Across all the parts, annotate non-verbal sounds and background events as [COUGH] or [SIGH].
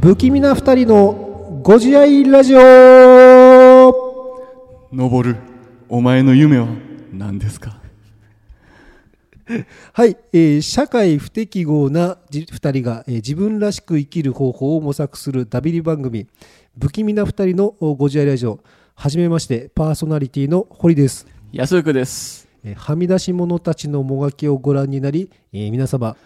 不気味な二人のご自愛ラジオ。登るお前の夢は何ですか？はい、えー社会不適合なじ二人が、えー自分らしく生きる方法を模索するダビリ番組不気味な二人のご自愛ラジオ。はじめましてパーソナリティの堀です、安福です。えーはみ出し者たちのもがきをご覧になり、えー皆様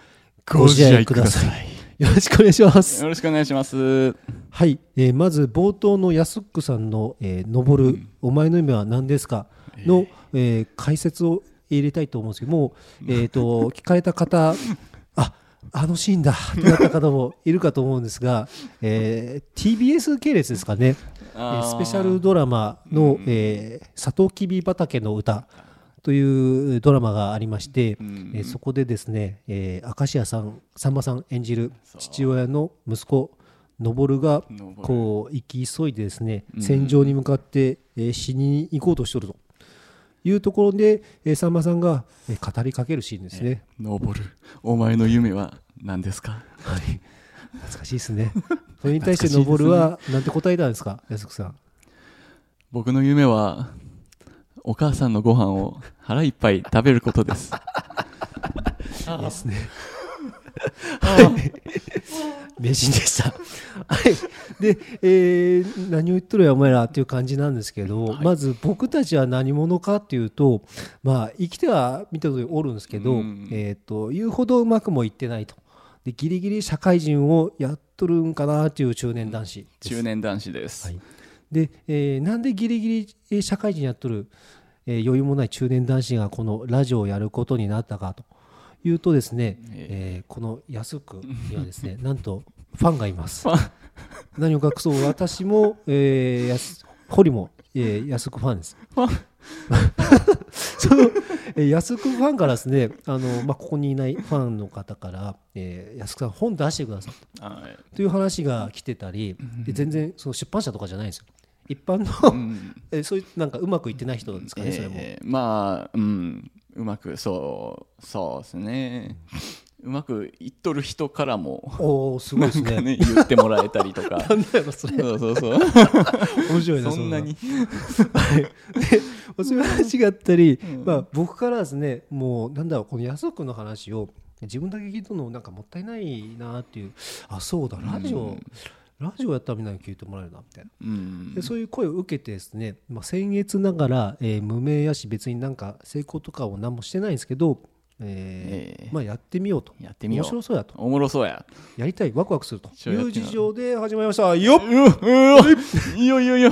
ご自愛ください。よろしくお願いします。よろしくお願いします。はい、えーまず冒頭のヤスックさんの「えー登る、お前の夢は何ですか?」の、えー解説を入れたいと思うんですけども、えー、と聞かれた方 [LAUGHS] ああのシーンだってなった方もいるかと思うんですが、えー TBS 系列ですかね、えースペシャルドラマの「えーサトウキビ畑の歌」というドラマがありまして、えーそこでですね、えー明石家さんさんまさん演じる父親の息子登が登こう生き急いでですね戦場に向かって、えー死に行こうとしておると。いうところで、えーさんまさんが、えー語りかけるシーンですね。登る。お前の夢は何ですか？はい、懐かしいですね。[LAUGHS] それに対して登るはなんて答えたんですか安久さん？僕の夢はお母さんのご飯を腹いっぱい食べることです [LAUGHS] いいですね。はい [LAUGHS] 名人でした。はい。で、えー何を言っとるやお前らっていう感じなんですけど、まず僕たちは何者かっていうと、まあ生きては見た通りおるんですけど、うんえっ、と言うほどうまくもいってないと。でギリギリ社会人をやっとるんかなっていう中年男子。中年男子です、はい。で、えーなんでギリギリえー社会人やっとる、えー余裕もない中年男子がこのラジオをやることになったかというとですね、えー。この安くにはですね [LAUGHS] なんとファンがいます。何を隠そう私も、えー、やす堀も、えー、安くファンですえー安くファンからですねあの、まあ、ここにいないファンの方から、えー、安くさん本出してくださいはい。という話が来てたり、で全然その出版社とかじゃないんですよ。一般の、うん。[LAUGHS] えそういうなんかうまくいってない人ですかね、それも。えーまあうん。うまくそうそうですねうまくいっとる人からもおお、すごいですね。ね言ってもらえたりとか。[LAUGHS] なんだよ、それ。そうそうそう。[LAUGHS] 面白いな、そんなに。はい。で、そうい。う話があったり、まあ、僕からですね、もう、なんだろう、この安くの話を、自分だけ聞いたのなんかもったいないなっていう、あ、そうだ、ラジオ、ラジオやったらみんなに聞いてもらえるな、みたいな。うん。でそういう声を受けてですね、まあ、僭越ながら、えー無名やし別になんか成功とかを何もしてないんですけど、えー。ええまあ、やってみようと。やってみよう。面白そうやと。おもろそうや。やりたいワクワクすると。いう。事情で始まりました。よっ。うわ。うわいいよいいよい。いよ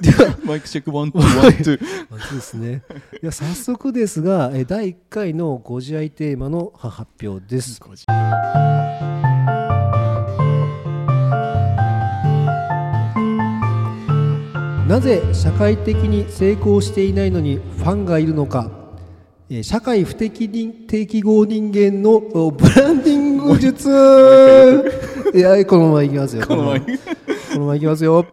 では。マイクチェック one [LAUGHS] two one two。まずですね。では早速ですがえー第1回のご自愛テーマの発表です。なぜ社会的に成功していないのにファンがいるのか、えー社会不適人適合人間のおブランディング術。い。やこのままいきますよ。この前このままいきますよ。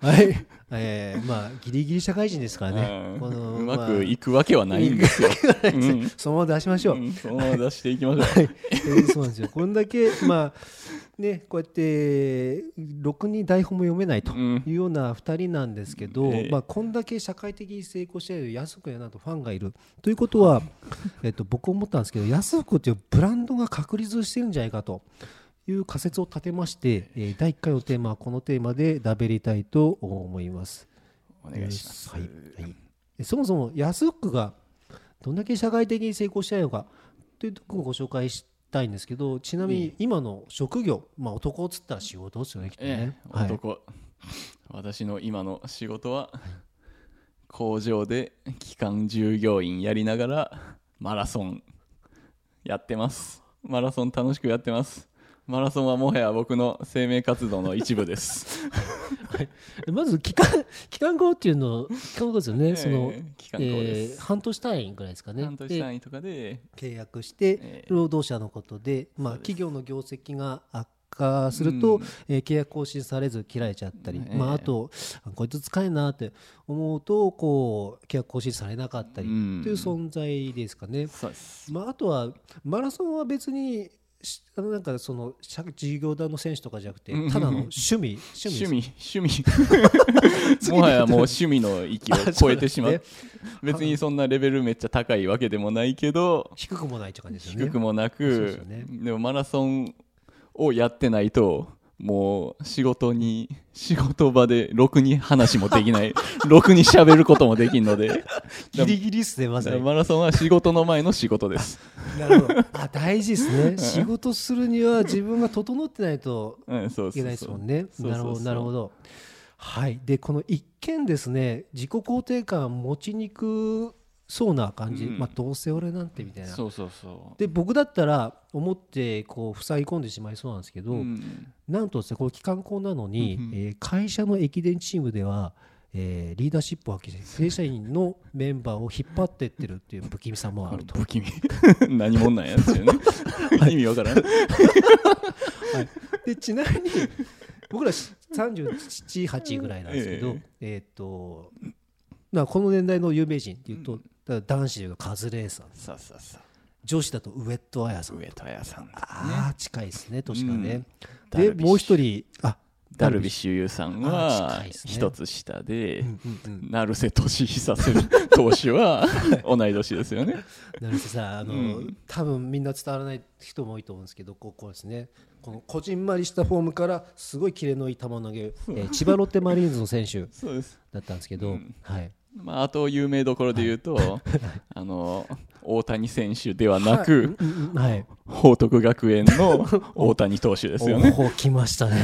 はい、えー、まあギリギリ社会人ですからね。このうままあくいくわけはないんですよ。うん。そのまま出しましょう、うん。そのまま出していきましょう。はい、えーそうなんですよ。こんだけ、まあ、ね、こうやって、ろくに台本も読めないとうん。いうような2人なんですけど、ええ。まあ、こんだけ社会的に成功している安くやなとファンがいる。ということは、[LAUGHS] えっと、僕思ったんですけど、安くというブランドが確立してるんじゃないかと。いう仮説を立てまして、えー第1回のテーマはこのテーマでダベりたいと思います。お願いします。はい。はい。でそもそも安福がどんだけ社会的に成功したいのかというところをご紹介したいんですけどちなみに今の職業、まあ、男っつったら仕事ですよねきっとえねえ、男。[LAUGHS] 私の今の仕事は工場で機関従業員やりながらマラソンやってます。マラソン楽しくやってますマラソンはもはや僕の生命活動の一部です。はい。[LAUGHS] まず期間期間後っていうの期間後ですよね、そのええ期間後えー半年単位ぐらいですかね。半年で単位とかで。契約してええ。労働者のことで、まあ、企業の業績が悪化すると、うん。えー契約更新されず切られちゃったり、ええ。まあ、あとあこいつ使えんなって思うとこう契約更新されなかったりとうんいう存在ですかね。そうです。まあ、あとはマラソンは別にしあのなんかその社事業団の選手とかじゃなくてうん。ただの趣味趣味趣味 [LAUGHS] もはやもう趣味の域を超えてしまう。別にそんなレベルめっちゃ高いわけでもないけど低くもないって感じですよね。低くもなくでもマラソンをやってないともう仕事に仕事場でろくに話もできない [LAUGHS] ろくに喋ることもできんので [LAUGHS] ギリギリっすねまさに。マラソンは仕事の前の仕事です、[LAUGHS] なるほど。あ大事ですね。仕事するには自分が整ってないとうん、そういけないですもんね。なるほどなるほど。はい。でこの一見ですね自己肯定感持ちにくそうな感じ。うん。まあどうせ俺なんてみたいな。そうそうそで僕だったら思ってこう塞ぎ込んでしまいそうなんですけど、う、うん。なんとですねこれ機関校なのに、うんうん。えー会社の駅伝チームでは、えーリーダーシップを発揮して正社員のメンバーを引っ張ってってるっていう不気味さもあると。不気味。[LAUGHS] 何者なんやつよね。[LAUGHS] 意味わからん。[LAUGHS] でちなみに僕ら378ぐらいなんですけど、ええ。ーっとまあこの年代の有名人っていうと、だから男子でいうとカズレーサー。さあさあさ女子だとウエットアヤさん。上戸彩さんですね。ああ近いですね年がね、ダルビッシュ。でもう一人あダルビッシュ有さんあは一つ下で、うんうんうん。成瀬俊久投手は [LAUGHS] 同い年ですよね。なるほどさあの、うん。多分みんな伝わらない人も多いと思うんですけどここですね。このこじんまりしたフォームからすごいキレのいい球投げ、えー千葉ロッテマリーンズの選手。[LAUGHS] だったんですけど、うん。はいまあ、あと有名どころで言うと、[LAUGHS] あの大谷選手ではなく、うんうんはい。報徳学園の [LAUGHS] 大谷投手ですよね。来ましたね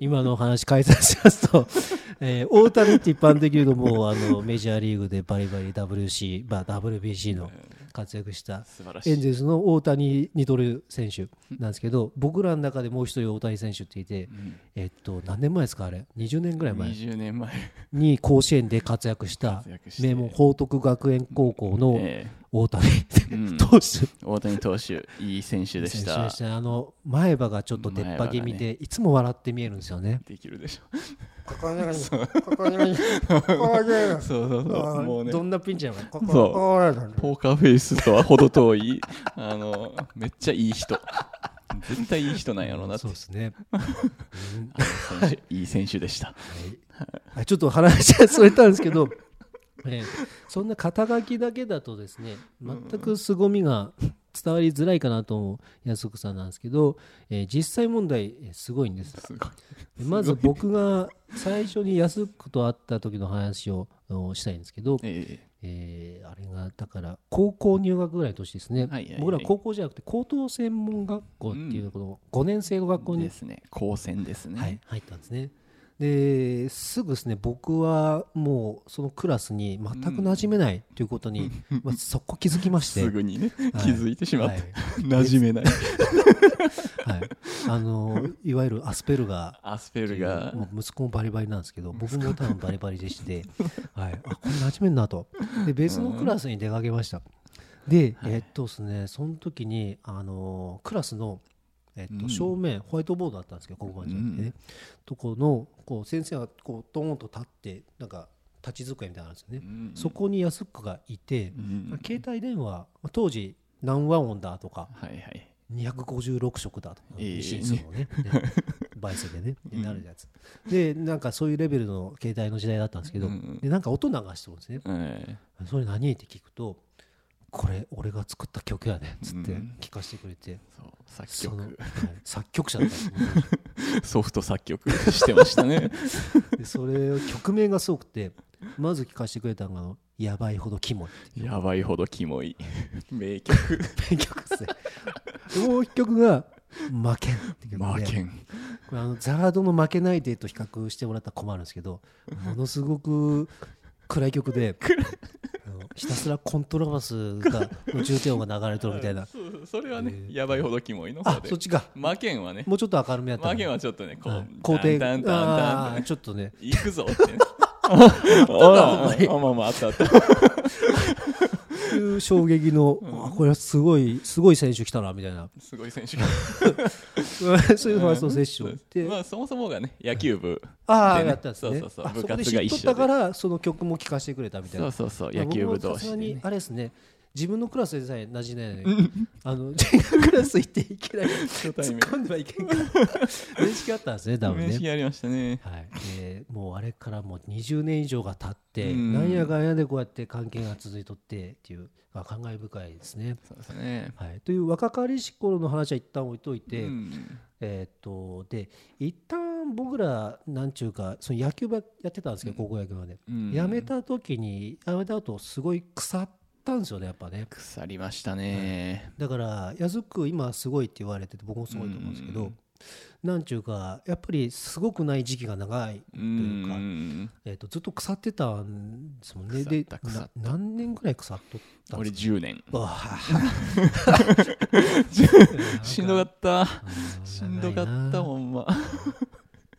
今のお話解説しますと、えー大谷って一般的に言うともうあのメジャーリーグでバリバリ WC、まあ、WBC の活躍した。エンゼルスの大谷にとる選手なんですけど僕らの中でもう一人大谷選手っていて、うん。えっと何年前ですかあれ？20年ぐらい前。20年前、に甲子園で活躍した名門報徳学園高校のえ大谷。えうん。投手。大谷投手、いい選手でした。選手で。したあの前歯がちょっと出っ歯気味で、いつも笑って見えるんですよね。できるでしょ。ここにここにここにそうそうそう。もうね。ど、んなピンチなのかここ。そう。ポーカーフェイスとは程遠い、あの、めっちゃいい人。絶対いい人なんやろうなって。そうですね。[LAUGHS] いい選手でした。はい、ちょっと話がそれたんですけど、えーそんな肩書きだけだとですね全く凄みが伝わりづらいかなと思う安福さんなんですけど、えー実際問題えーすごいんです。まず僕が最初に安福と会った時の話をおしたいんですけど、ええ。ーあれがだから高校入学ぐらいの年ですね、僕ら高校じゃなくて高等専門学校っていうこの5年生の学校にえですね。高専ですね。はい、入ったんですね。ですぐですね僕はもうそのクラスに全く馴染めないということに、まあ、そこ気づきまして。すぐにね、はい。気づいてしまって、はい。馴染めない。[LAUGHS] はい、あのいわゆるアスペルガアスペルー。がもう息子もバリバリなんですけど僕も多分バリバリでして、[LAUGHS] はい、あこれ馴染めんなと。で別のクラスに出かけました。で、えっとですねその時にあのクラスのえっと、うん。正面ホワイトボードあったんですけど黒板じゃなくてね、とこのこう先生がこうドーンと立ってなんか立ち机みたいなのあるんですよね、うんそこに安子がいて、うん携帯電話まあ当時何和音だとかはいはい。256色だとか、えーのね [LAUGHS] ね倍数でねでなるやつ、でなんかそういうレベルの携帯の時代だったんですけど、うんでなんか音流してるんですね。え。それ何？って聞くとこれ俺が作った曲やねっつってうん。聞かせてくれて、えそう作その、はい。曲、作曲者だった。[LAUGHS] ソフト作曲してましたね。[LAUGHS] でそれを曲名がすごくてまず聞かせてくれたのがあの「やばいほどキモい」やばいほどキモい。名曲。名曲ですね。でもう一曲が「負けん」って曲で。マーケン。これあのザードの「負けないで」と比較してもらったら困るんですけどものすごく暗い曲でひたすらコントラバスがの重低音が流れとるみたいな。[LAUGHS] そうそうそれはね、えー。やばいほどキモいのあそっちか。マケンはね。もうちょっと明るめやったマケンはちょっとねこう、はい。肯定タンタンタンタンあーちょっとね。行くぞってね。あまあまああったあったいう衝撃の、あこれはすごいすごい選手来たなみたいな。すごい選手。が [LAUGHS] そういうファーストセッションで、まあそもそもがね野球部。ああやったんですね。そうそうそう。あ部活がそこで知っとった一緒で。からその曲も聴かせてくれたみたいな。そうそうそうまあ野球部僕もさすがに同士でねあれですね自分のクラスでさえ馴染めないのにあの違うクラス行っていきなり突っ込んではいけんか。ら [LAUGHS] 面識あったんですね多分ね。面識ありましたね。はい、でもうあれからもう20年以上が経って、うん。なんやかんやでこうやって関係が続いとってっていう、まあ、感慨深いですね。そうですね。はい、という若かりし頃の話は一旦置いといて、うん。えーっとで一旦僕らなんちゅうかその野球部やってたんですけど、高校野球まで、うん。辞めた時に辞めた後すごい腐ったんですよねやっぱね。腐りましたね。だから矢く今すごいって言われてて僕もすごいと思うんですけど、うんなんちゅうかやっぱりすごくない時期が長いというか、んえー、とずっと腐ってたんですもんね。で何年ぐらい腐っとったん俺ですか？10年。[LAUGHS] しんどかった。うんしんどかったほんま。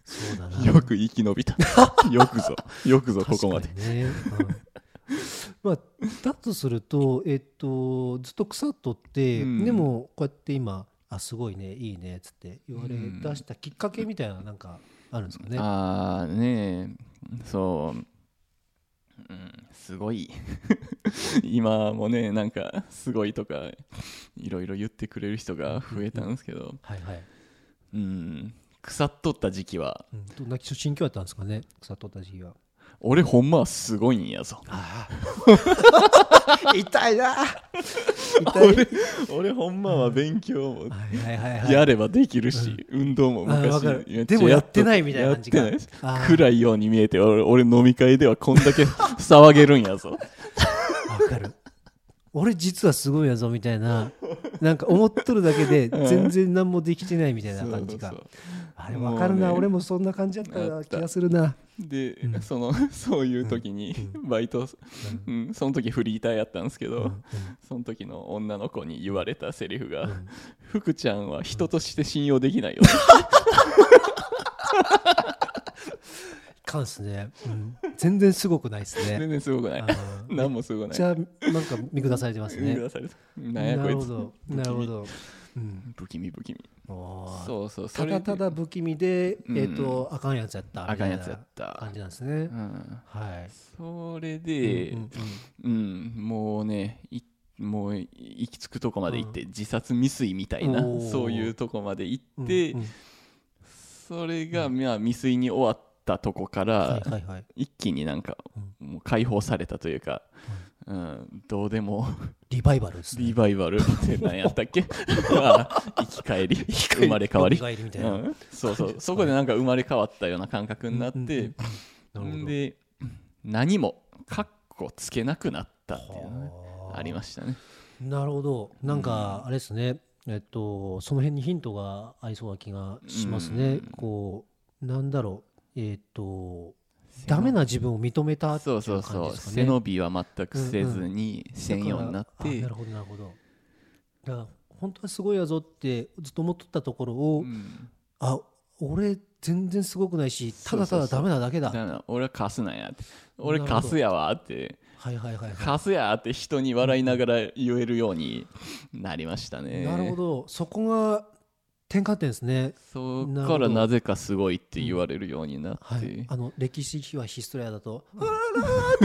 そうだな。よく生き延びた。よくぞ。よくぞここまで [LAUGHS] まあ、だとすると,、えっとずっと腐っとって、うん。でもこうやって今あすごいねいいねっつって言われうん出したきっかけみたいななんかあるんですかね？ああねえ。そう、うん、すごい。[LAUGHS] 今もねなんかすごいとかいろいろ言ってくれる人が増えたんですけど、はいはい。うん、腐っとった時期は。うん、どんな心境やったんですかね？腐っとった時期は。俺ほんまはすごいんやぞ。ああ。[LAUGHS] 痛いな。痛い。俺俺ほんまは勉強もやればできるし、運動も昔でもやってとないみたいな感じがやってないあー。暗いように見えて俺俺飲み会ではこんだけ騒げるんやぞ。わかる。俺実はすごいやぞみたいななんか思っとるだけで [LAUGHS] 全然何もできてないみたいな感じがそうそうあれわかるな、ね。俺もそんな感じだった気がするな。で、うん。その [LAUGHS] そういう時にバイト、うん。その時フリーターやったんですけど、うん。その時の女の子に言われたセリフが「ん福ちゃんは人として信用できないよ」いかんっすね、うん。全然すごくないっすね。全然すごくない。何もすごくない。じゃあなんか見下されてますね。見下されたなるほど。なるほど、うん、不気味不気味そうそうそただただ不気味で、うん。えっ、とあかんやつやったあかんやつやった。感じなんですね、うん。はい。それで、うんうんもうねいもう行き着くとこまで行って、自殺未遂みたいなそういうとこまで行うんって、うんそれが、まあ、未遂に終わったとこから、一気になんか、もう解放されたというか、うん、どうでもリバイバルですね。リバイバルって何やったっけ？[LAUGHS] まあ生き返り生まれ変わり。蘇りみたいな、うん、そうそう。そこでなんか生まれ変わったような感覚になって、うんで何もカッコつけなくなったっていうのねはあ。りましたね。なるほど。なんかあれですね、えっとその辺にヒントがありそうな気がしますね、うん。こうなんだろうえっとダメな自分を認めたってそいううそうそう感じですかね。背伸びは全くせずにせん。ようになって。だからあなるほどなるほど。だから本当はすごいやぞってずっと思っとったところを、うん。あ俺全然すごくないしただただダメなだけだ。俺はカスなんやって。俺なるほど。カスやわって。はいはいはい、はカスやって人に笑いながら言えるようになりましたい、ね。なるほど。そこが転換点ですね。そなるほど。っからなぜかすごいって言われるようになって、はい、あの歴史秘話ヒストリアだと「あらら」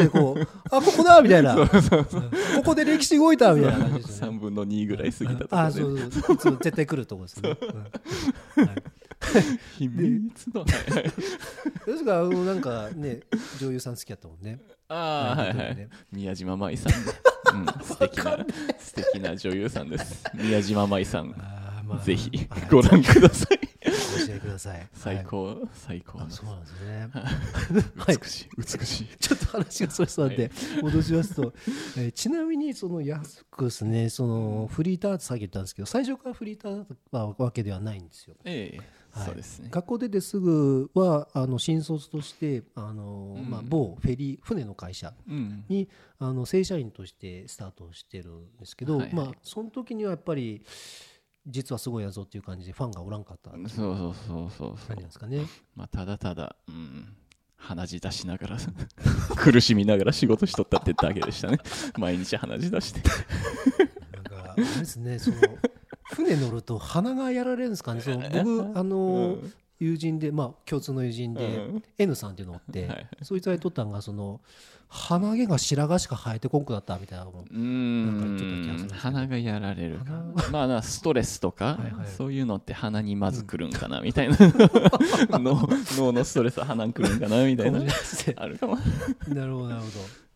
ってこう「あここだ!」みたいな。うんここで歴史動いたみたいな感じでね。3分の2ぐらい過ぎたとあころでそうそう。いつも絶対来るとこですね、う。ん。はい。秘密ので [LAUGHS] すからあのなんかね女優さん好きやったもんね。ああはい。はいね。宮島舞さん、うん、素敵な素敵な女優さんです。宮島舞さんまあぜひはい。ご覧ください。ご教えください。最高最高そうなんですね。はい。美しい美しい。[LAUGHS] ちょっと話がそれそうなんで戻しますと、えーちなみにその安くですねそのフリーターってさっき言ったんですけど最初からフリーターだったわけではないんですよ。ええはい。そうですね。学校出てすぐはあの新卒としてあの、うん。まあ、某フェリー船の会社うん。にあの正社員としてスタートしてるんですけど、まあ、その時にはやっぱり実はすごいやぞっていう感じでファンがおらんかったそうそうそうそうそう。ですかね。まあただただうん鼻血出しながら [LAUGHS] 苦しみながら仕事しとったってだけでしたね。[LAUGHS] 毎日鼻血出して。なんかあれですねその船乗ると鼻がやられるんですかね。その僕 [LAUGHS] あの、うん友人でまあ共通の友人で、うん。N さんっていうのをおって、そいつがとったんがその鼻毛が白髪しか生えてこんくなったみたいなもん。なんかちょっと鼻がやられるまあなストレスとかはいはい。そういうのって鼻にまず来るんかなみたいな。脳脳のストレスは鼻に来るんかなみたいな。あるかも、なるほどなるほど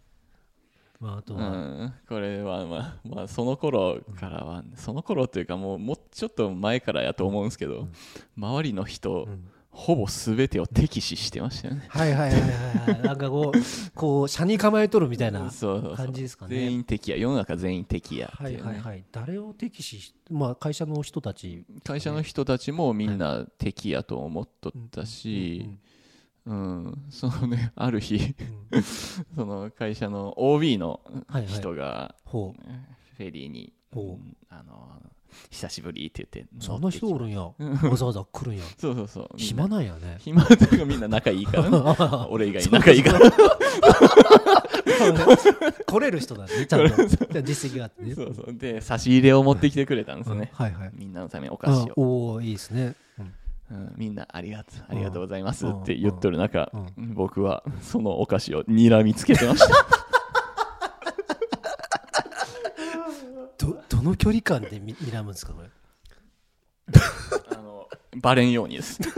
まああとうは、ん、これはまあ、まあ、その頃からはその頃というかもうもうちょっと前からやと思うんですけど周りの人うん。ほぼ全てを敵視してましたよね。はいはいはいはいはい。なんかこう [LAUGHS] こう車に構えとるみたいなそうそうそう。感じですかね。全員敵や世の中全員敵やってはいはいはい。誰を敵視しまあ会社の人たち。会社の人たちもみんな敵やと思っとったし、うん、そのね、ある日、うん。その会社の OB の人が、フェリーに、あの、久しぶりって言ってそんな乗ってき人おるんやわざわざ来るんや。そうそうそう。暇ななんやね。暇というかみんな仲いいからね。[LAUGHS] 俺以外仲いいから。来れる人だね [LAUGHS] ちゃんと。実績があってね。そうそう。で、差し入れを持ってきてくれたんですね。はいはい。みんなのためにお菓子あを。おおいいですねうんうんみんなありがとう、ありがとうございますうんって言っとる中う、僕はそのお菓子を睨みつけてました。[LAUGHS] どどの距離感で見睨むんですかこれ？あのバレんようにです。[LAUGHS]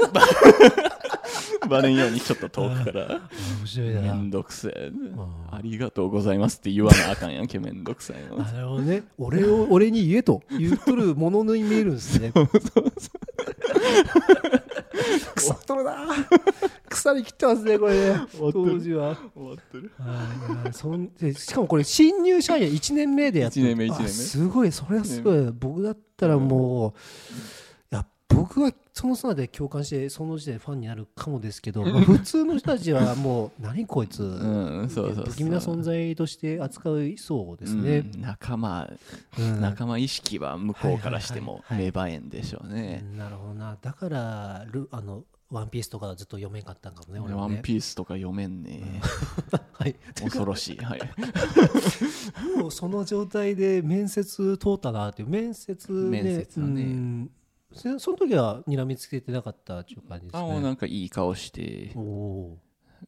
[LAUGHS] バレんようにちょっと遠くから。面白いめな。んどくせえ。ん。ありがとうございますって言わなあかんやん。[LAUGHS] け、めんどくさいの。なるほどね。俺を俺に言えと言っとるものに見えるんですね。[LAUGHS] 腐っとるな。腐りきってますねこれね。当時は。終わってる。そんでしかもこれ新入社員1年目でやってる。一年目一年目。あすごい。それはすごい。僕だったらもういや僕はそのさで共感してその時点でファンになるかもですけど、まあ普通の人たちはもう何こいつ、うん、そうそう。不気味な存在として扱いそうですね、うん仲間、うん。仲間意識は向こうからしても芽生えんでしょうね。なるほどな。だからルあのワンピースとかずっと読めんかったんかもねね。ワンピースとか読めんね。[LAUGHS] はい。恐ろしい。はい。[LAUGHS] もうその状態で面接通ったなっていう。面接ね面接はね。うんそその時は睨みつけてなかったっていう感じですあ、もうねなんかいい顔してお、お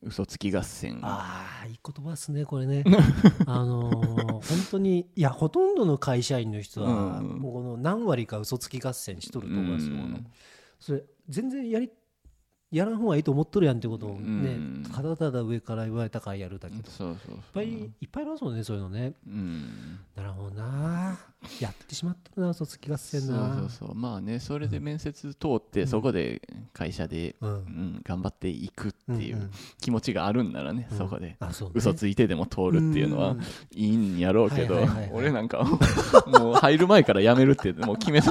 嘘つき合戦。ああいい言葉ですねこれね。[LAUGHS] あのー本当にいやほとんどの会社員の人は、うん。もうこの何割か嘘つき合戦しとると思いますよ、うん。それ全然やりやらん方がいいと思っとるやんってことをね、うん。ただただ上から言われたからやるだけど、いっそうそうそう。ぱいいっぱいありますもんねそういうのね。うん。なるほどな。やってしまったな嘘つき合戦そうなそうそう。まあねそれで面接通って、そこで会社で、うん。うん、頑張っていくっていんう気持ちがあるんならね、うん。そこで。あそうね。嘘ついてでも通るっていうのはうん。いいんやろうけど俺なんかもう入る前から辞めるってもう決めた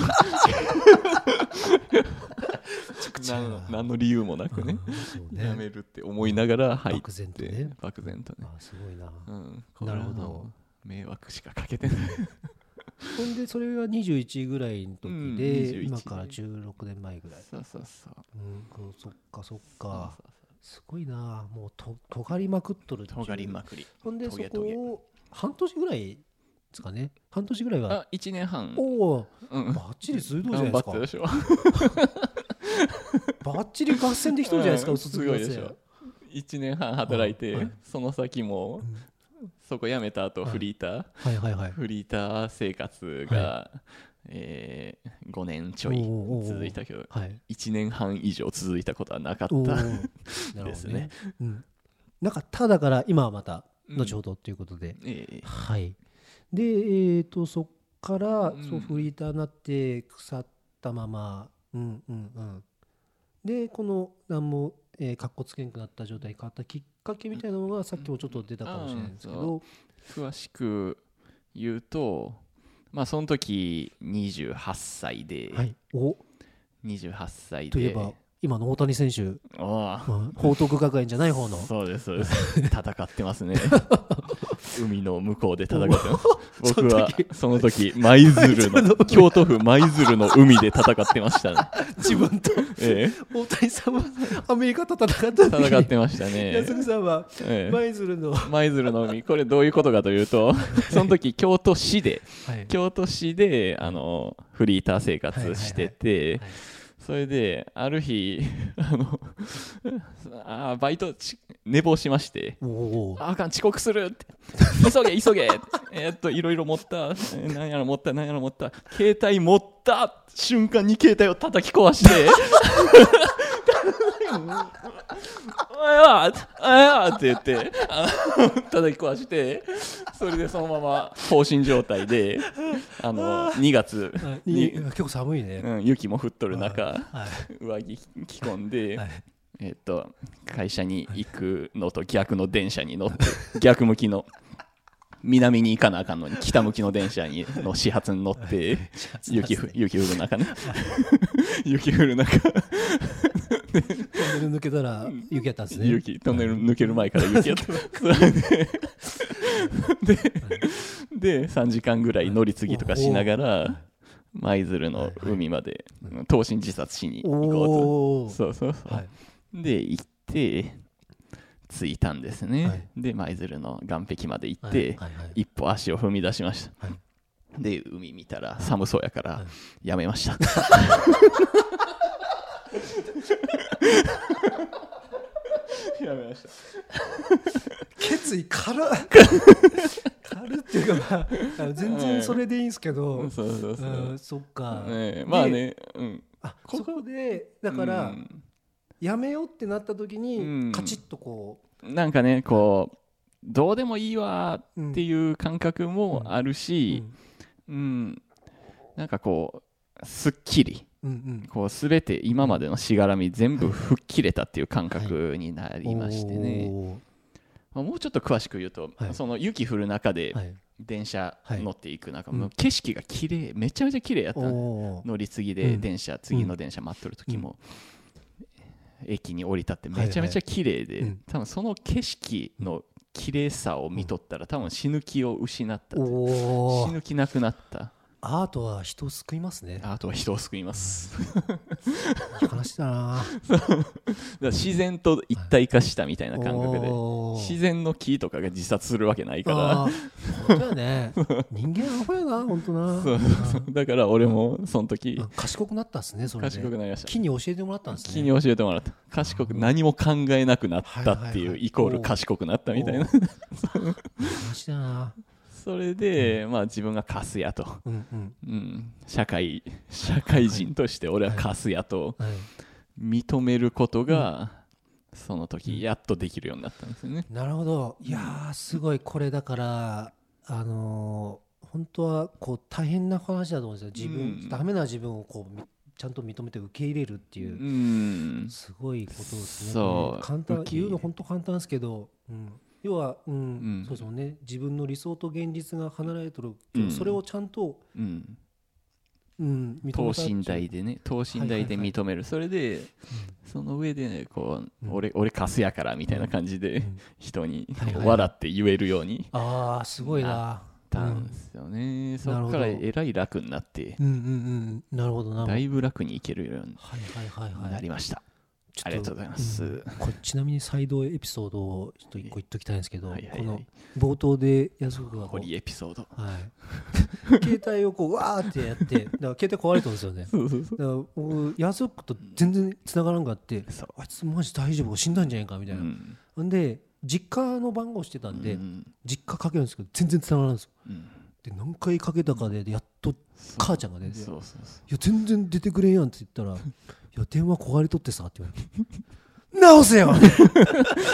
何の理由もなくね。うん。そう辞ねめるって思いながら入って。漠然とね。漠然とね。あすごいな。うん。なるほど。迷惑しかかけてない。[LAUGHS] ほんでそれは21ぐらいの時うんで、21今から16年前ぐらい。そうそうそう。うんそっか。そっかすごいな。もうと尖りまくっとる尖りまくり。ほんでそこを半年ぐらいですかね。半年ぐらいは。あ1年半。おおうん。バッチリ鋭いじゃない頑ですか [LAUGHS] 張ってでしょバッチリ合戦できとるじゃないですかうん。嘘つき合戦。すごいでしょ。1年半働いて、はい。その先も、そこ辞めた後はい。フリーター、はいはいはい。フリーター生活が、えー5年ちょいおうおうおう続いたけどはい。1年半以上続いたことはなかった。おー。[LAUGHS] なるほどね。うん。なんかただから今はまた後ほどということで、ええ。はい。でえー、とそっから、うん。そうフリーターになって腐ったままうんうんうん。でこの何もえー、かっこつけんくなった状態に変わったきっかけみたいなのがさっきもちょっと出たかもしれないんですけど、詳しく言うとまあその時28歳で、はい、お。28歳で。といえば今の大谷選手、ああ。まあ報徳学園じゃない方の。そうですそうです。[LAUGHS] 戦ってますね。[LAUGHS] 海の向こうで戦ってます。僕はその時。舞鶴の [LAUGHS] 京都府舞鶴の海で戦ってましたね。自分と。え大谷さんはアメリカと戦った戦ってましたね。安久さんはええ。舞鶴の、は舞鶴の海。これどういうことかというとその時京都市でい。京都市であのフリーター生活してて、はいそれである日 [LAUGHS] あの [LAUGHS] あーバイトち寝坊しましてああかん遅刻するって。急げ急げ。えーっといろいろ持った。えー何やら持った何やら持った。携帯持った。瞬間に携帯を叩き壊しておいわおいわって言ってあの叩き壊してそれでそのまま放心状態であの2月結構寒いね、うん、雪も降っとる中はい。上着着込んで、はい。えっと会社に行くのと逆の電車に乗って逆向きの南に行かなあかんのに北向きの電車にの始発に乗って [LAUGHS] 雪ふ雪降る中ね。[LAUGHS] 雪降る中。トンネル抜けたら雪やったんですね。雪トンネル抜ける前から雪やった。[LAUGHS] ででで3時間ぐらい乗り継ぎとかしながら舞鶴の海まで投身自殺しに行こうと。そうそうそう、はい。で行って着いたんですね、はい。で舞鶴の岸壁まで行っはい。て、はい。はい。一歩足を踏み出しました、はい。で海見たら寒そうやからはい。やめました、やめました。決意軽っ。軽っていうか、まあ全然それでいいんですけど、そうそうそう、うんそっか、ねえ。まあね。うん。あこそこでだから、うんやめようってなった時に、うん。カチッとこなんかねこうどうでもいいわう、っていう感覚もあるうし、ん。うん、なんかこうすっきり。うんうん。こう全て今までのしがらみ全部吹っ切れたっていう感覚になりましてね、おーまあもうちょっと詳しく言うと、はい。その雪降る中ではい、電車はい乗っていく中、うんもう景色が綺麗めちゃめちゃ綺麗やった乗り継ぎうん。で電車、次の電車待っとる時も、駅に降り立ってめちゃめちゃ綺麗で、はい。はいうん。多分その景色の綺麗さを見とったら多分死ぬ気を失った。死ぬ気なくなったアートは人を救いますね。あとは人を救います。いい話 [LAUGHS] だな自然と一体化したみたいな感覚で自然の木とかが自殺するわけないから。本当やね。人間アホやな本当な。そうだから俺もその時うん。賢くなったんですねそれで賢くなりました。木に教えてもらったんですね。木に教えてもらった。賢く何も考えなくなったってはいうイコール賢くなったみたいな。話だ [LAUGHS] なそれでまあ自分がカスやと、うんうん。うん、社会社会人として俺はカスやと。はい。認めることがその時やっとできるようになったんですよね。なるほど。いやーすごいこれだからあのー本当はこう大変な話だと思うんですよ。自分、うん。ダメな自分をこうみちゃんと認めて受け入れるっていう。う、ん。すごいことですね。そう。簡単言うの本当簡単ですけど、うん、要は、うんうん。そうですもんね。自分の理想と現実が離れてる、うん。それをちゃんと、うん。うん、認めた等身大でね。等身大で認める。それでその上でねこう、うん。俺俺カスやからみたいな感じでうん。人に笑って言えるように。ああすごいな。たんですよね、そこからえらい楽になって。うんうんうん。なるほど。だいぶ楽にいけるようにはいはいはいはい。なりました、ありがとうございます、うん。これちなみにサイドエピソードをちょっと一個言っときたいんですけど、はいはいはい。この冒頭で安くがこう堀エピソード。はい、[LAUGHS] 携帯をこうわーってやってだから携帯壊れたんですよね。だから僕安くと全然繋がらんかってあいつマジ大丈夫？死んだんじゃないかみたいな、うん。ほんで実家の番号してたんで、うん実家かけるんですけど全然繋がらんですよ。うんで何回かけたかでやっと母ちゃんが出ていや全然出てくれんやんって言ったら「[LAUGHS] いや電話壊れとってさ」って言われて「[LAUGHS] 直せよ!」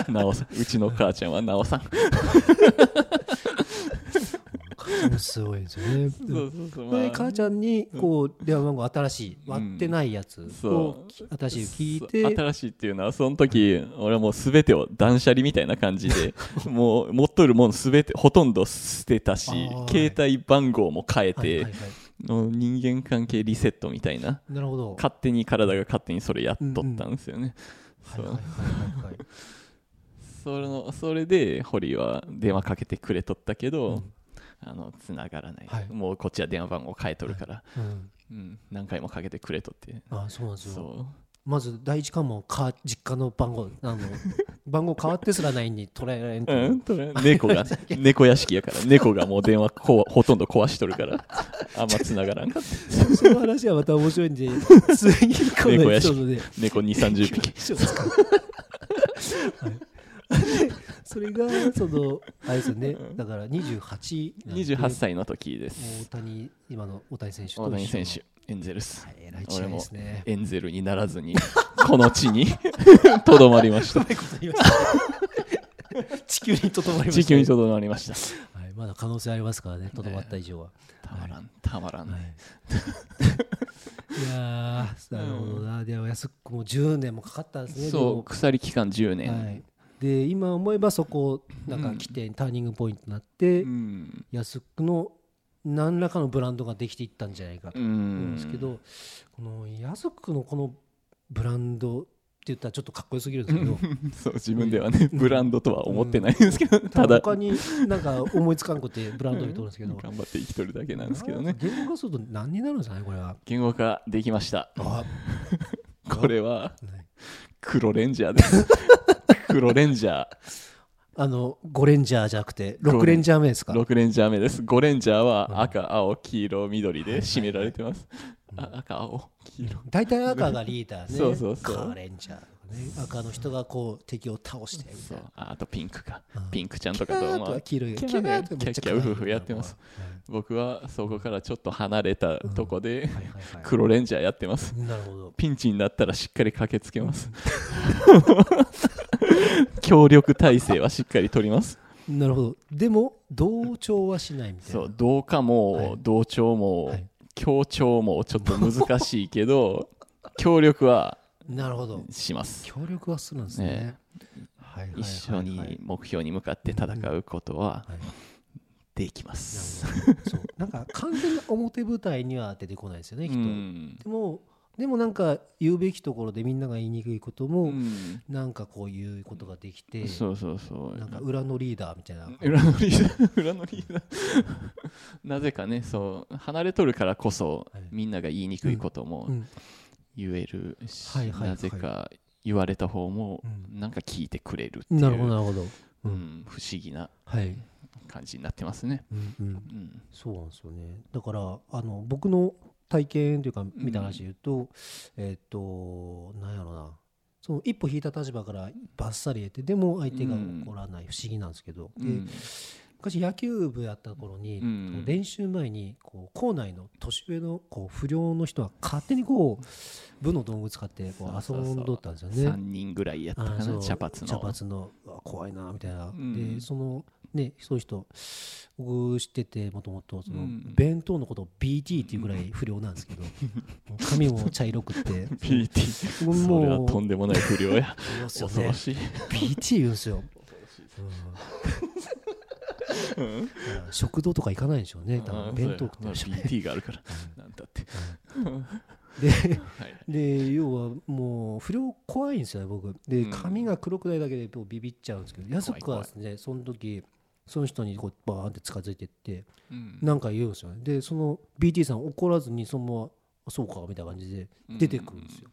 うなおさんうちの母ちゃんはなおさんすごいですよね。そうそうそう、でまあ。母ちゃんにこう電話番号新しい割ってないやつそをう。新しい聞いて。新しいっていうのはその時俺はもう全てを断捨離みたいな感じで [LAUGHS] もう持っとるもの全てほとんど捨てたし携帯番号も変えて、はいはいはい。の人間関係リセットみたいな。なるほど。勝手に体が勝手にそれやっとったんですよね、それで堀は電話かけてくれとったけど、うんあの繋がらない、はい。もうこっちは電話番号変えとるから、うん。うん、何回もかけてくれとって。あそうなんですよ。そまず第一関門か実家の番号あの [LAUGHS] 番号変わってすらないに捉えられんう、と、う。ん、猫が [LAUGHS] 猫屋敷やから。猫がもう電話こうほとんど壊しとるから。あんま繋がらんかった。[LAUGHS] その話はまた面白いんで次今度のエピソードで。猫2 3 0匹。はい。でそれがそのあれですよね。だから28なんで28歳の時です。大谷今の大谷選手と大谷選手エンゼルス。はい違いですね。エンゼルにならずに [LAUGHS] この地に [LAUGHS] とどまりました。[LAUGHS] 地球にとどまりましたね。地球にとどまりました。はい、まだ可能性ありますからねとどまった以上は、たまらんたまらん、はい、いやーなるほどな。でも安くも10年もかかったんですねそう鎖期間10でも年、はい、で今思えばそこなんか起点、ターニングポイントになって、うん。安くの何らかのブランドができていったんじゃないかとう思うんんですけど、この安くのこのブランドって言ったらちょっとかっこよすぎるんですけどそう自分ではねブランドとは思ってないんですけど、たただ。だ他になんか思いつかんことでブランド言うとるんですけど、頑張って生きとるだけなんですけどね。言語化すると何になるんですかねこれは。言語化できました。あこれははい黒レンジャーです黒レンジャー。あの5レンジャーじゃなくて6レンジャー。目ですか？6レンジャー目です。5レンジャーは赤青黄色緑で占められてます、あ赤青黄色。大体赤がリーダーね。そうそうそう。カーレンジャーね。赤の人がこう敵を倒してみたそいう。なああとピンクか。うん。ピンクちゃんとかと、まあ、黄色い。キャーキャッキャウフフやってます。僕はそこからちょっと離れたとこではいはいはい。黒レンジャーやってます。なるほど。ピンチになったらしっかり駆けつけます [LAUGHS] [LAUGHS] 協力体制はしっかり取ります。なるほど。でも同調はしないみたいな。そう同化はもい。同調もはい。協調もちょっと [LAUGHS] 難しいけど協力はなるほど。します。協力はするんですね。はいはいはいはい。一緒に目標に向かって戦うことははい。できます。そう。なんか完全な表舞台には出てこないですよね [LAUGHS] きっうとん。でもでもなんか言うべきところでみんなが言いにくいことも、うん。なんかこういうことができて、そうそうそう。なんか裏のリーダーみたいな、裏のリーダー、[LAUGHS] 裏のリーダー。[LAUGHS] なぜかね、そう、離れとるからこそはい、みんなが言いにくいこともうん。言えるし、なぜか言われた方もう、なんか聞いてくれるっていう、なるほどなるほど、ううんん、不思議なはい、感じになってますね。うんうん、うん。そうなんですよね。だからあの僕の体験というか見た話で言うと、えっ、となんやろな。その一歩引いた立場からバッサリ得てでも相手が怒らない不思議なんですけど、でうん。昔野球部やった頃に、うん。練習前にこう校内の年上のこう不良の人は勝手にこう部の道具使ってこうそうそうそう。遊んどったんですよね。3人ぐらいやったかな、茶髪の。茶髪の怖いなみたいな、ん。でそのねそういう人僕知っててもともとそのうん弁当のことを BT っていうぐらい不良なんですけど、髪も茶色くって [LAUGHS] うそれはとんでもない不良や。恐ろしい。BT 言うんですよ、食堂とか行かないんでしょうね。多分弁当食ってまあるしょうね BT があるから、なんだって。ではい。で要はもう不良怖いんですよね僕。でうん。髪が黒くないだけでビビっちゃうんですけど安くはですねその時その人にこうバーンって近づいてってうん。なんか言うんですよね。でその BT さん怒らずにそのままあそうかみたいな感じで出てくるんですよ、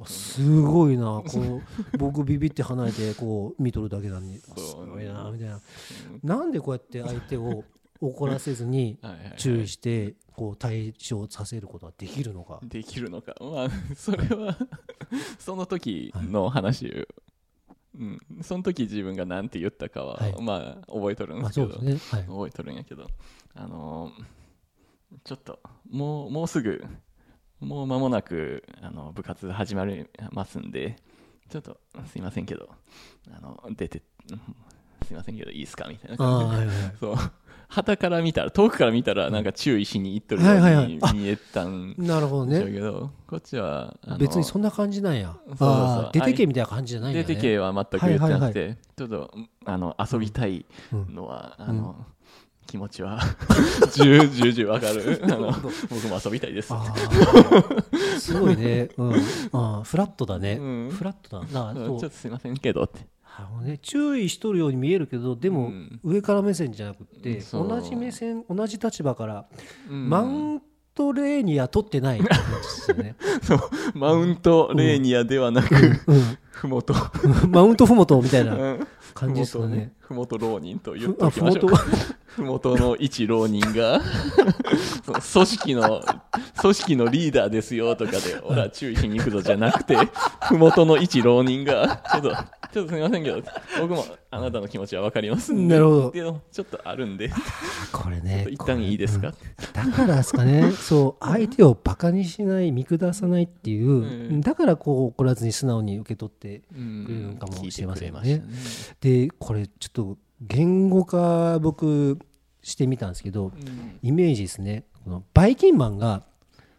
あすごいなこう [LAUGHS] 僕ビビって離れてこう見とるだけなのにあすごいなみたいな。なんでこうやって相手を [LAUGHS] 怒らせずに注意してこう対処させることができるのか。できるのか。まあ、それは、その時の話、うん、その時自分が何て言ったかは、はい。まあ、覚えとるんであすけど、ね。はい。覚えとるんやけど、あのーちょっと、もう、もうすぐ、もう間もなく、あの、部活始まりますんで、ちょっと、すいませんけど、あの、出て、うんすいませんけど、いいですか？みたいなあ感じで。あはいはい。そう。旗から見たら、遠くから見たら、なんか注意しに行っとるよはいはいはい。うに見えたんなるほどね。けど、こっちは、別にそんな感じなんや。出てけみたいな感じじゃないんだね。出てけは全く言ってなくて、はいちょっとあの遊びたいうん。のは、あの気持ちは重重々わかる。あの僕も遊びたいです。すごいね、うん、あーフラットだね、うん。フラットだな。ちょっとすいませんけどってあのね、注意しとるように見えるけどでも、うん。上から目線じゃなくてそう。同じ目線同じ立場から、うん。マウントレーニア取ってないね、[LAUGHS] マウントレーニアではなく、うん、ふもと。[LAUGHS] マウントふもとみたいなうん感じですかね。ふもと浪人と言っふあふもとときましょう [LAUGHS] ふもと。の一浪人が組織の組織のリーダーですよとかで俺は注意しに行くぞじゃなくてふもとの一浪人がちょっと [LAUGHS] ちょっとすみませんけど僕もあなたの気持ちは分かりますんでなるほど。けどちょっとあるんで。これね [LAUGHS] 一旦いいですか、だからですかね。そう相手をバカにしない見下さないっていう、うん。だからこう怒らずに素直に受け取ってうんくれるのかもしれませんね。聞いてくれましたでこれちょっと言語化僕してみたんですけどうん。イメージですね。このバイキンマンが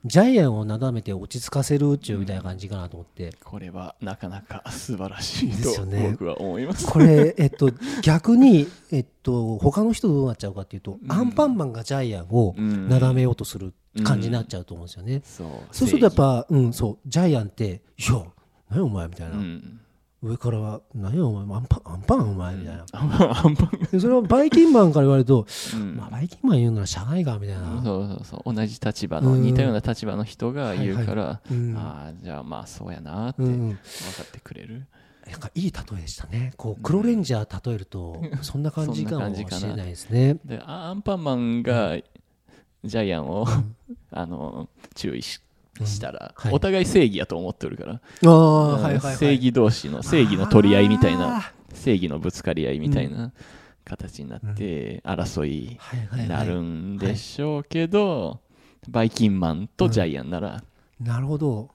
ジャイアンをなだめて落ち着かせる宇宙みたいな感じかなと思って、これはなかなか素晴らしいとですよね。僕は思います。これ、えっと、逆に、えっと、他の人どうなっちゃうかっていうと、うん。アンパンマンがジャイアンをうん。なだめようとする感じになっちゃうと思うんですよね。そう。そうするとやっぱ、うん、そう、ジャイアンって、いや、何やお前みたいな、うん、上からは、何やお前、アンパン、アンパンお前みたいな。アンパンアンパン。でそれをバイキンマンから言われると、うん。まあ、バイキンマン言うなら社外がみたいな。そうそうそう。同じ立場のうん。似たような立場の人が言うから、はああじゃあまあそうやなってうん分かってくれる、なんかいい例えでしたね。こう、黒レンジャー例えると、そんな感じかもしれないですね。であアンパンマンがジャイアンを、[LAUGHS] あの注意ししたら、はい。お互い正義やと思ってるから。正義同士の正義の取り合いみたいなあ正義のぶつかり合いみたいな形になって争いはいはいはいなるんでしょうけど、バイキンマンとジャイアンならなるほど。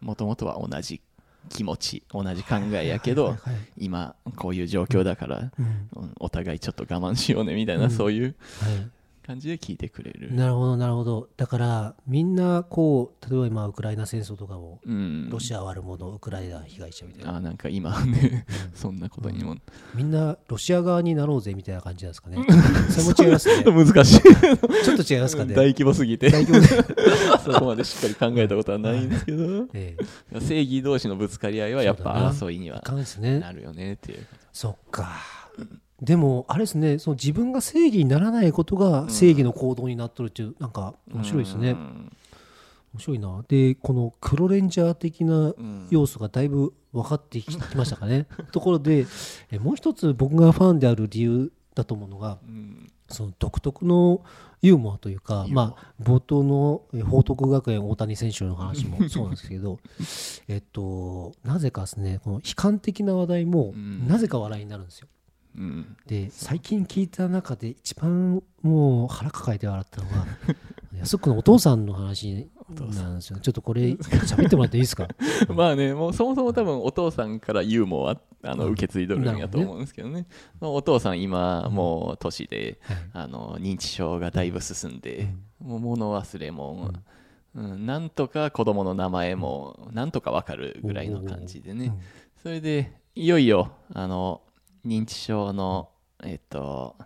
もともとは同じ気持ち同じ考えやけど、今こういう状況だから、うん。うんお互いちょっと我慢しようねみたいな、うん。そういうはい感じで聞いてくれる。なるほどなるほど。だからみんなこう例えば今ウクライナ戦争とかもうん、ロシア悪者ウクライナ被害者みたいな、あなんか今ね、[LAUGHS] そんなことにも、みんなロシア側になろうぜみたいな感じなんですかね。それも違いますね。[LAUGHS] 難しい。[LAUGHS] ちょっと違いますかね。大規模すぎて。大規模。でそこまでしっかり考えたことはないんですけど。ええ。正義同士のぶつかり合いはやっぱ争いにはなるよねっていう。そっかでもあれですねその自分が正義にならないことが正義の行動になっとるっていうなんか面白いですね。うん。面白いな。でこの黒レンジャー的なうん。要素がだいぶ分かってきましたかね。[LAUGHS] ところでえもう一つ僕がファンである理由だと思うのがうん。その独特のユーモアというか、まあ、冒頭のえ報徳学園大谷選手の話も [LAUGHS] そうなんですけどえっとなぜかですねこの悲観的な話題もうん。なぜか笑いになるんですよ。うん。で最近聞いた中で一番もう腹抱えて笑ったのが [LAUGHS] 安くのお父さんの話なんですよ。ちょっとこれ喋ってもらっていいですか？[LAUGHS] まあねもうそもそも多分お父さんからユーモアあのうん。受け継いどるんやと思うんですけどね。お父さん今もう年ではい。あの認知症がだいぶ進んでもう物忘れも、うん、なんとか子供の名前もなんとかわかるぐらいの感じでね、それでいよいよあの認知症のえっと、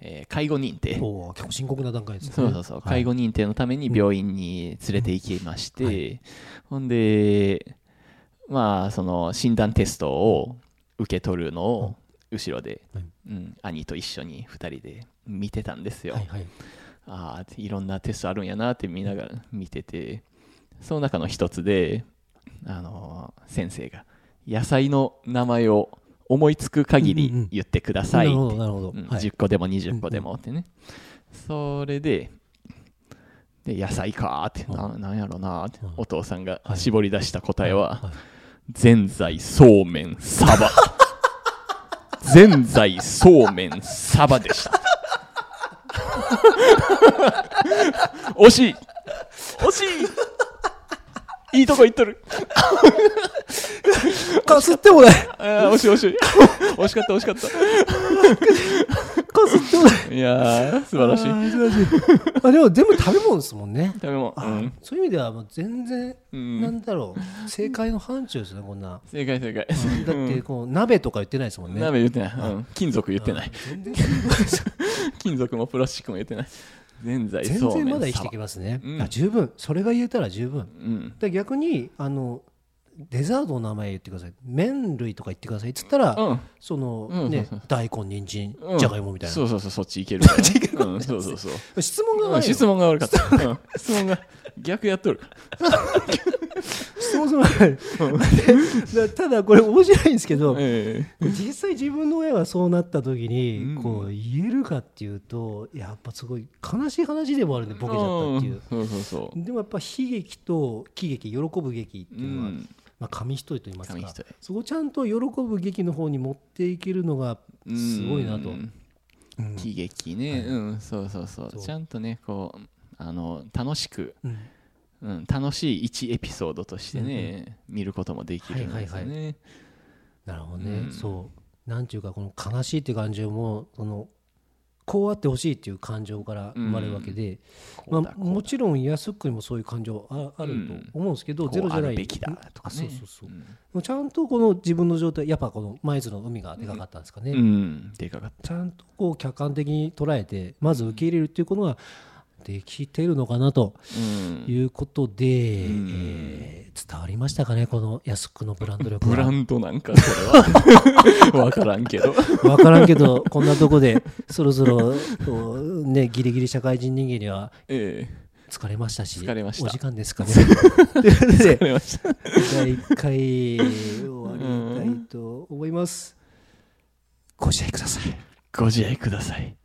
えー介護認定。おお結構深刻な段階ですね。そうそうそう、はい。介護認定のために病院に連れて行きまして、ほんでまあその診断テストを受け取るのを後ろで、はい。うん、兄と一緒に2人で見てたんですよ、はいはい。ああいろんなテストあるんやなって見ながら見てて。その中の一つであの先生が野菜の名前を思いつく限うんうんうん。り言ってくださいって。うん。はい。10個でも20個でもってね、それでで野菜かーってななんやろなーって、うん。お父さんがはい。絞り出した答えは、はい。ぜんざいそうめんサバ。ぜんざいそうめんサバでした。[LAUGHS] 惜しい。惜しいいいとこ行っとる。[LAUGHS] かすってもない。あー惜しい惜しい。惜しかった惜しかった。かい。やー素晴らしい。あー素晴らしい。あでも全部食べ物ですもんね。食べ物。あうん。そういう意味ではもう全然、うん。なんだろう。正解の範疇ですねこんな。正解正解。だってこう鍋とか言ってないですもんね。鍋言ってない、うん、金属言ってない。全然 [LAUGHS] 金属もプラスチックも言ってない全然まだ生きてきまますね、うんあ十分。それが言えたら十分。うん。で逆にあのデザートの名前言ってください。麺類とか言ってください。っつったら、うん。その、うん。ねそうそう大根人参うん。じゃがいもみたいな、そうそうそうそっちいけるから、[LAUGHS] ね。うん、そうそうそう。質問がうん悪い質問が悪かった、うん、質問が逆やっとる [LAUGHS] 質問が悪いでただこれ面白いんですけど、え実際自分の親がそうなった時に、うん。こう言えるかっていうとやっぱすごい悲しい話でもあるんでえボケちゃったっていう、うん。そうそうそう。でもやっぱ悲劇と喜劇喜ぶ劇ってういうのは、ん。まあ、紙一重と言いますかそこをちゃんと喜ぶ劇の方に持っていけるのがすごいなと、喜劇ね、うん。そうそうそう。そう。ちゃんとねこうあの楽しく、うんうん、楽しい一エピソードとしてね、見ることもできるんですよね、なるほどね、うん。そう。なんていうかこの悲しいっていう感情もそのこうあってほしいっていう感情から生まれるわけで、まあ、こうだこうだ。もちろん安くにもそういう感情ああると思うんですけど、ゼロじゃないべきだとかね。そうそうそう。うん。ちゃんとこの自分の状態やっぱこの舞鶴の海がでかかったんですかね、うん。でかかっちゃんとこう客観的に捉えてまず受け入れるっていうことができてるのかなということで、うん。えー伝わりましたかねこの安くのブランド力は。ブランドなんかそれは。[LAUGHS] 分からんけど。分からんけどこんなとこでそろそろねギリギリ社会人人間にはえ疲れましたし疲れました。お時間ですかね。[LAUGHS] ということえわでかりました。第1回終わりたいと思います。ご自愛ください。ご自愛ください